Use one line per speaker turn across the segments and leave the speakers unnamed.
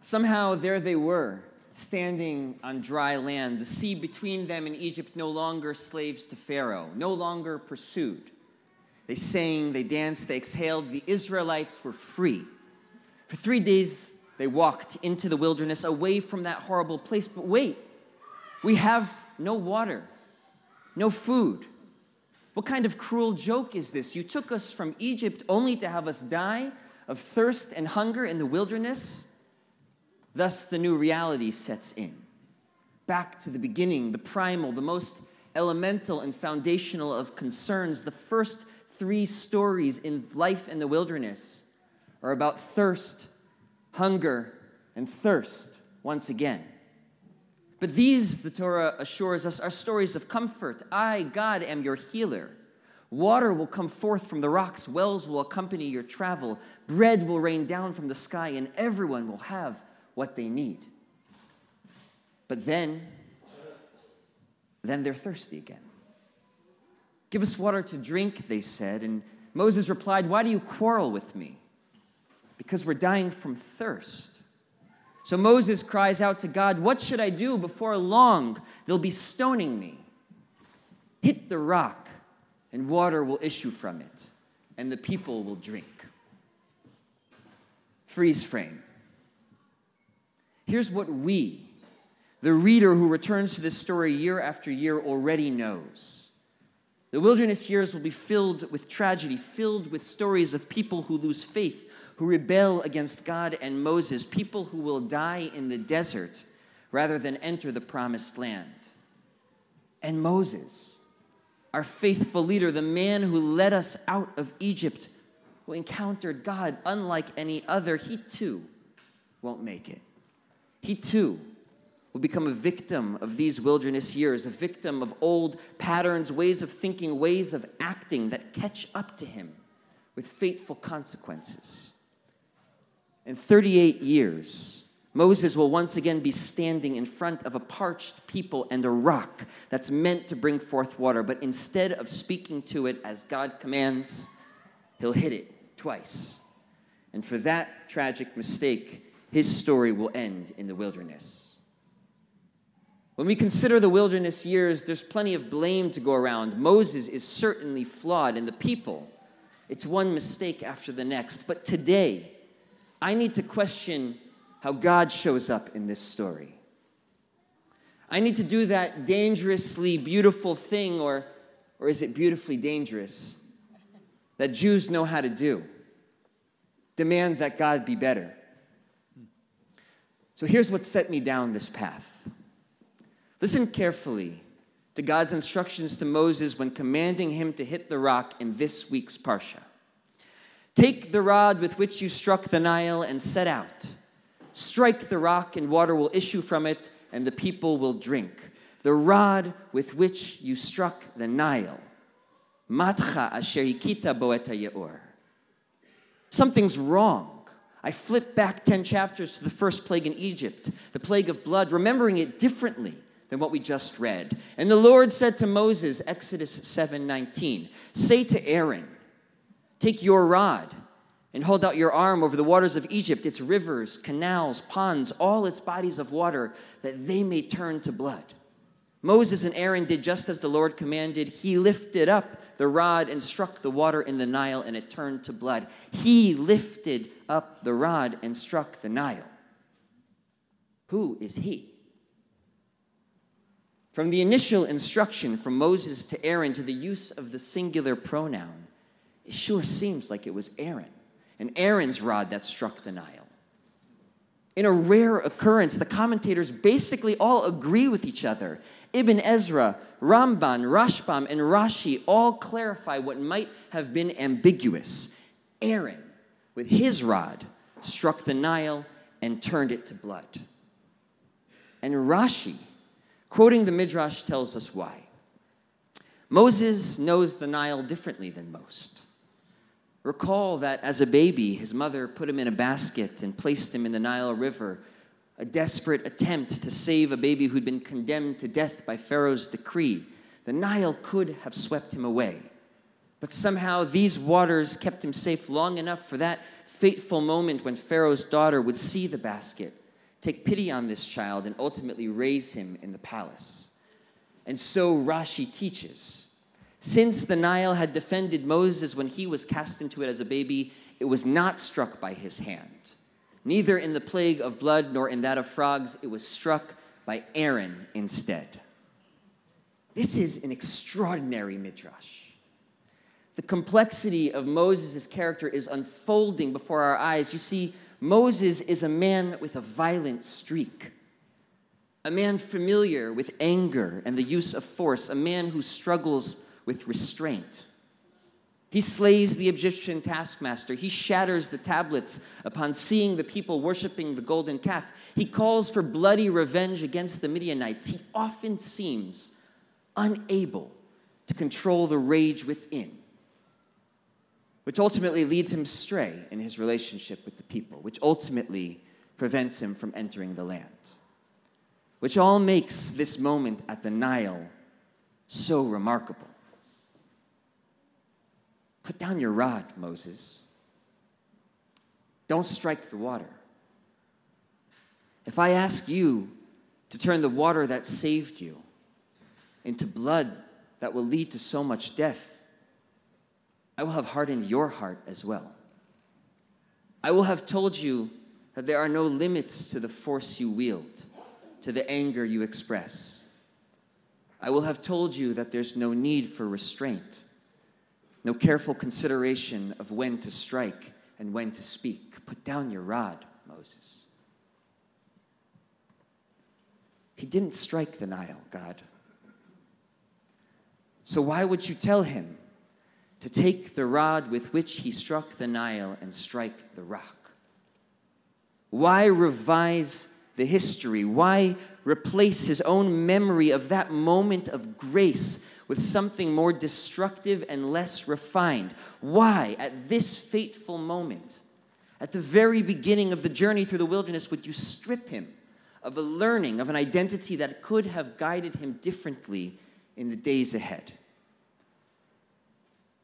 Somehow there they were, standing on dry land, the sea between them and Egypt no longer slaves to Pharaoh, no longer pursued. They sang, they danced, they exhaled. The Israelites were free. For three days they walked into the wilderness away from that horrible place. But wait, we have no water, no food. What kind of cruel joke is this? You took us from Egypt only to have us die of thirst and hunger in the wilderness. Thus, the new reality sets in. Back to the beginning, the primal, the most elemental and foundational of concerns. The first three stories in life in the wilderness are about thirst, hunger, and thirst once again. But these, the Torah assures us, are stories of comfort. I, God, am your healer. Water will come forth from the rocks, wells will accompany your travel, bread will rain down from the sky, and everyone will have what they need. But then, then they're thirsty again. Give us water to drink, they said. And Moses replied, Why do you quarrel with me? Because we're dying from thirst. So Moses cries out to God, What should I do? Before long, they'll be stoning me. Hit the rock and water will issue from it, and the people will drink. Freeze frame. Here's what we, the reader who returns to this story year after year, already knows. The wilderness years will be filled with tragedy, filled with stories of people who lose faith, who rebel against God and Moses, people who will die in the desert rather than enter the promised land. And Moses our faithful leader, the man who led us out of Egypt, who encountered God unlike any other, he too won't make it. He too will become a victim of these wilderness years, a victim of old patterns, ways of thinking, ways of acting that catch up to him with fateful consequences. In 38 years, Moses will once again be standing in front of a parched people and a rock that's meant to bring forth water, but instead of speaking to it as God commands, he'll hit it twice. And for that tragic mistake, his story will end in the wilderness. When we consider the wilderness years, there's plenty of blame to go around. Moses is certainly flawed, and the people, it's one mistake after the next. But today, I need to question how God shows up in this story. I need to do that dangerously beautiful thing, or, or is it beautifully dangerous, that Jews know how to do demand that God be better. So here's what set me down this path. Listen carefully to God's instructions to Moses when commanding him to hit the rock in this week's Parsha. Take the rod with which you struck the Nile and set out. Strike the rock, and water will issue from it, and the people will drink. The rod with which you struck the Nile. Matcha asher boeta yeor. Something's wrong. I flip back 10 chapters to the first plague in Egypt, the plague of blood, remembering it differently than what we just read. And the Lord said to Moses, Exodus 7:19, "Say to Aaron, take your rod and hold out your arm over the waters of Egypt, its rivers, canals, ponds, all its bodies of water, that they may turn to blood. Moses and Aaron did just as the Lord commanded. He lifted up the rod and struck the water in the Nile, and it turned to blood. He lifted up the rod and struck the Nile. Who is he? From the initial instruction from Moses to Aaron to the use of the singular pronoun, it sure seems like it was Aaron and Aaron's rod that struck the Nile. In a rare occurrence, the commentators basically all agree with each other. Ibn Ezra, Ramban, Rashbam, and Rashi all clarify what might have been ambiguous. Aaron, with his rod, struck the Nile, and turned it to blood. And Rashi, quoting the Midrash, tells us why. Moses knows the Nile differently than most. Recall that as a baby, his mother put him in a basket and placed him in the Nile River, a desperate attempt to save a baby who'd been condemned to death by Pharaoh's decree. The Nile could have swept him away. But somehow these waters kept him safe long enough for that fateful moment when Pharaoh's daughter would see the basket, take pity on this child, and ultimately raise him in the palace. And so Rashi teaches since the Nile had defended Moses when he was cast into it as a baby, it was not struck by his hand. Neither in the plague of blood nor in that of frogs, it was struck by Aaron instead. This is an extraordinary midrash. The complexity of Moses' character is unfolding before our eyes. You see, Moses is a man with a violent streak, a man familiar with anger and the use of force, a man who struggles with restraint. He slays the Egyptian taskmaster. He shatters the tablets upon seeing the people worshiping the golden calf. He calls for bloody revenge against the Midianites. He often seems unable to control the rage within which ultimately leads him astray in his relationship with the people, which ultimately prevents him from entering the land. Which all makes this moment at the Nile so remarkable. Put down your rod, Moses. Don't strike the water. If I ask you to turn the water that saved you into blood that will lead to so much death, I will have hardened your heart as well. I will have told you that there are no limits to the force you wield, to the anger you express. I will have told you that there's no need for restraint, no careful consideration of when to strike and when to speak. Put down your rod, Moses. He didn't strike the Nile, God. So why would you tell him to take the rod with which he struck the Nile and strike the rock? Why revise the history? Why replace his own memory of that moment of grace with something more destructive and less refined? Why, at this fateful moment, at the very beginning of the journey through the wilderness, would you strip him of a learning, of an identity that could have guided him differently in the days ahead?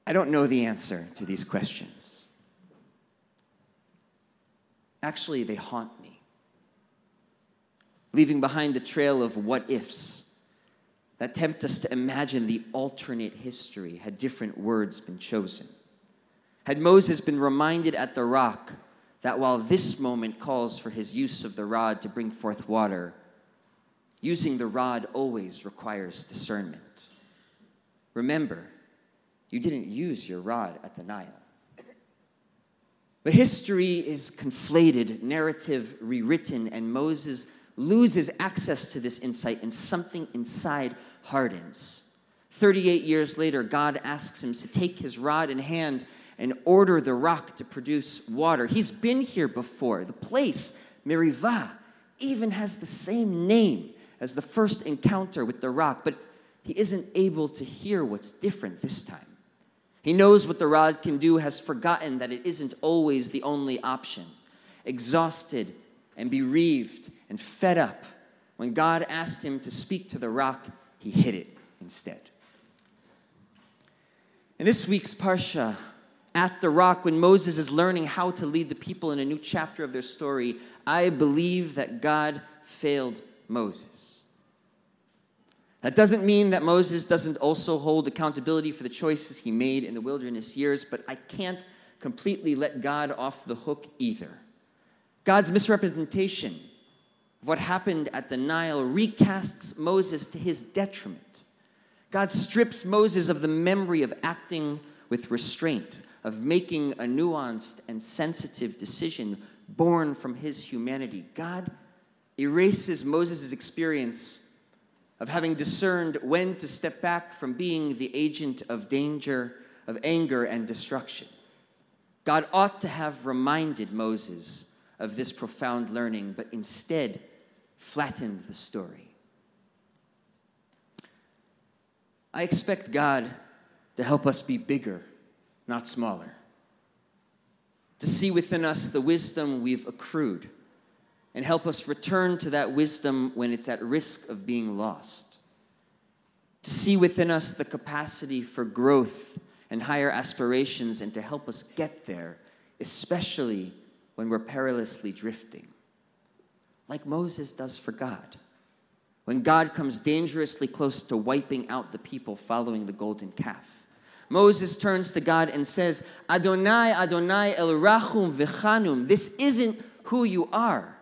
I don't know the answer to these questions. Actually, they haunt me, leaving behind a trail of what ifs that tempt us to imagine the alternate history had different words been chosen. Had Moses been reminded at the rock that while this moment calls for his use of the rod to bring forth water, using the rod always requires discernment. Remember, you didn't use your rod at the Nile. But history is conflated, narrative rewritten, and Moses loses access to this insight, and something inside hardens. 38 years later, God asks him to take his rod in hand and order the rock to produce water. He's been here before. The place, Merivah, even has the same name as the first encounter with the rock, but he isn't able to hear what's different this time. He knows what the rod can do, has forgotten that it isn't always the only option. Exhausted and bereaved and fed up, when God asked him to speak to the rock, he hid it instead. In this week's Parsha, at the rock, when Moses is learning how to lead the people in a new chapter of their story, I believe that God failed Moses. That doesn't mean that Moses doesn't also hold accountability for the choices he made in the wilderness years, but I can't completely let God off the hook either. God's misrepresentation of what happened at the Nile recasts Moses to his detriment. God strips Moses of the memory of acting with restraint, of making a nuanced and sensitive decision born from his humanity. God erases Moses' experience of having discerned when to step back from being the agent of danger, of anger, and destruction. God ought to have reminded Moses of this profound learning, but instead flattened the story. I expect God to help us be bigger, not smaller. To see within us the wisdom we've accrued and help us return to that wisdom when it's at risk of being lost. To see within us the capacity for growth and higher aspirations and to help us get there, especially when we're perilously drifting. Like Moses does for God. When God comes dangerously close to wiping out the people following the golden calf. Moses turns to God and says, Adonai, Adonai, El Rachum V'chanun. This isn't who you are.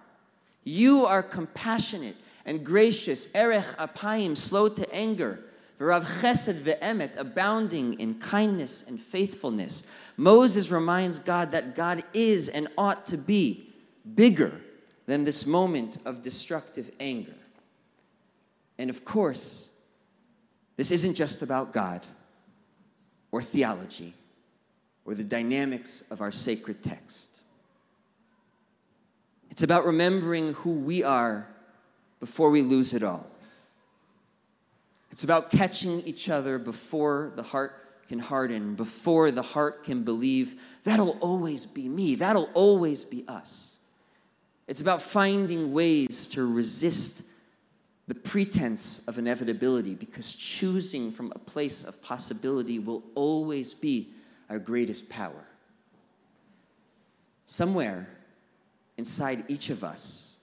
You are compassionate and gracious, Erech Apayim, slow to anger, V'rav Chesed Ve'emet, abounding in kindness and faithfulness. Moses reminds God that God is and ought to be bigger than this moment of destructive anger. And of course, this isn't just about God or theology or the dynamics of our sacred text. It's about remembering who we are before we lose it all. It's about catching each other before the heart can harden, before the heart can believe, that'll always be me, that'll always be us. It's about finding ways to resist the pretense of inevitability because choosing from a place of possibility will always be our greatest power. Somewhere inside each of us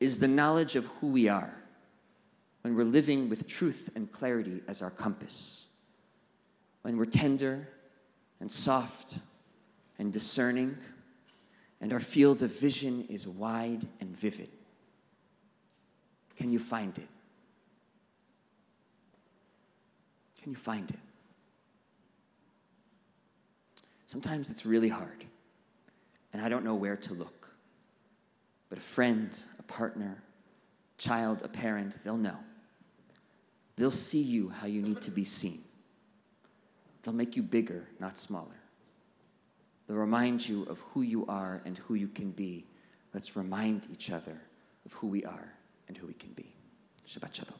is the knowledge of who we are when we're living with truth and clarity as our compass, when we're tender and soft and discerning, and our field of vision is wide and vivid. Can you find it? Can you find it? Sometimes it's really hard, and I don't know where to look. But a friend, a partner, child, a parent, they'll know. They'll see you how you need to be seen. They'll make you bigger, not smaller. They'll remind you of who you are and who you can be. Let's remind each other of who we are and who we can be. Shabbat Shalom.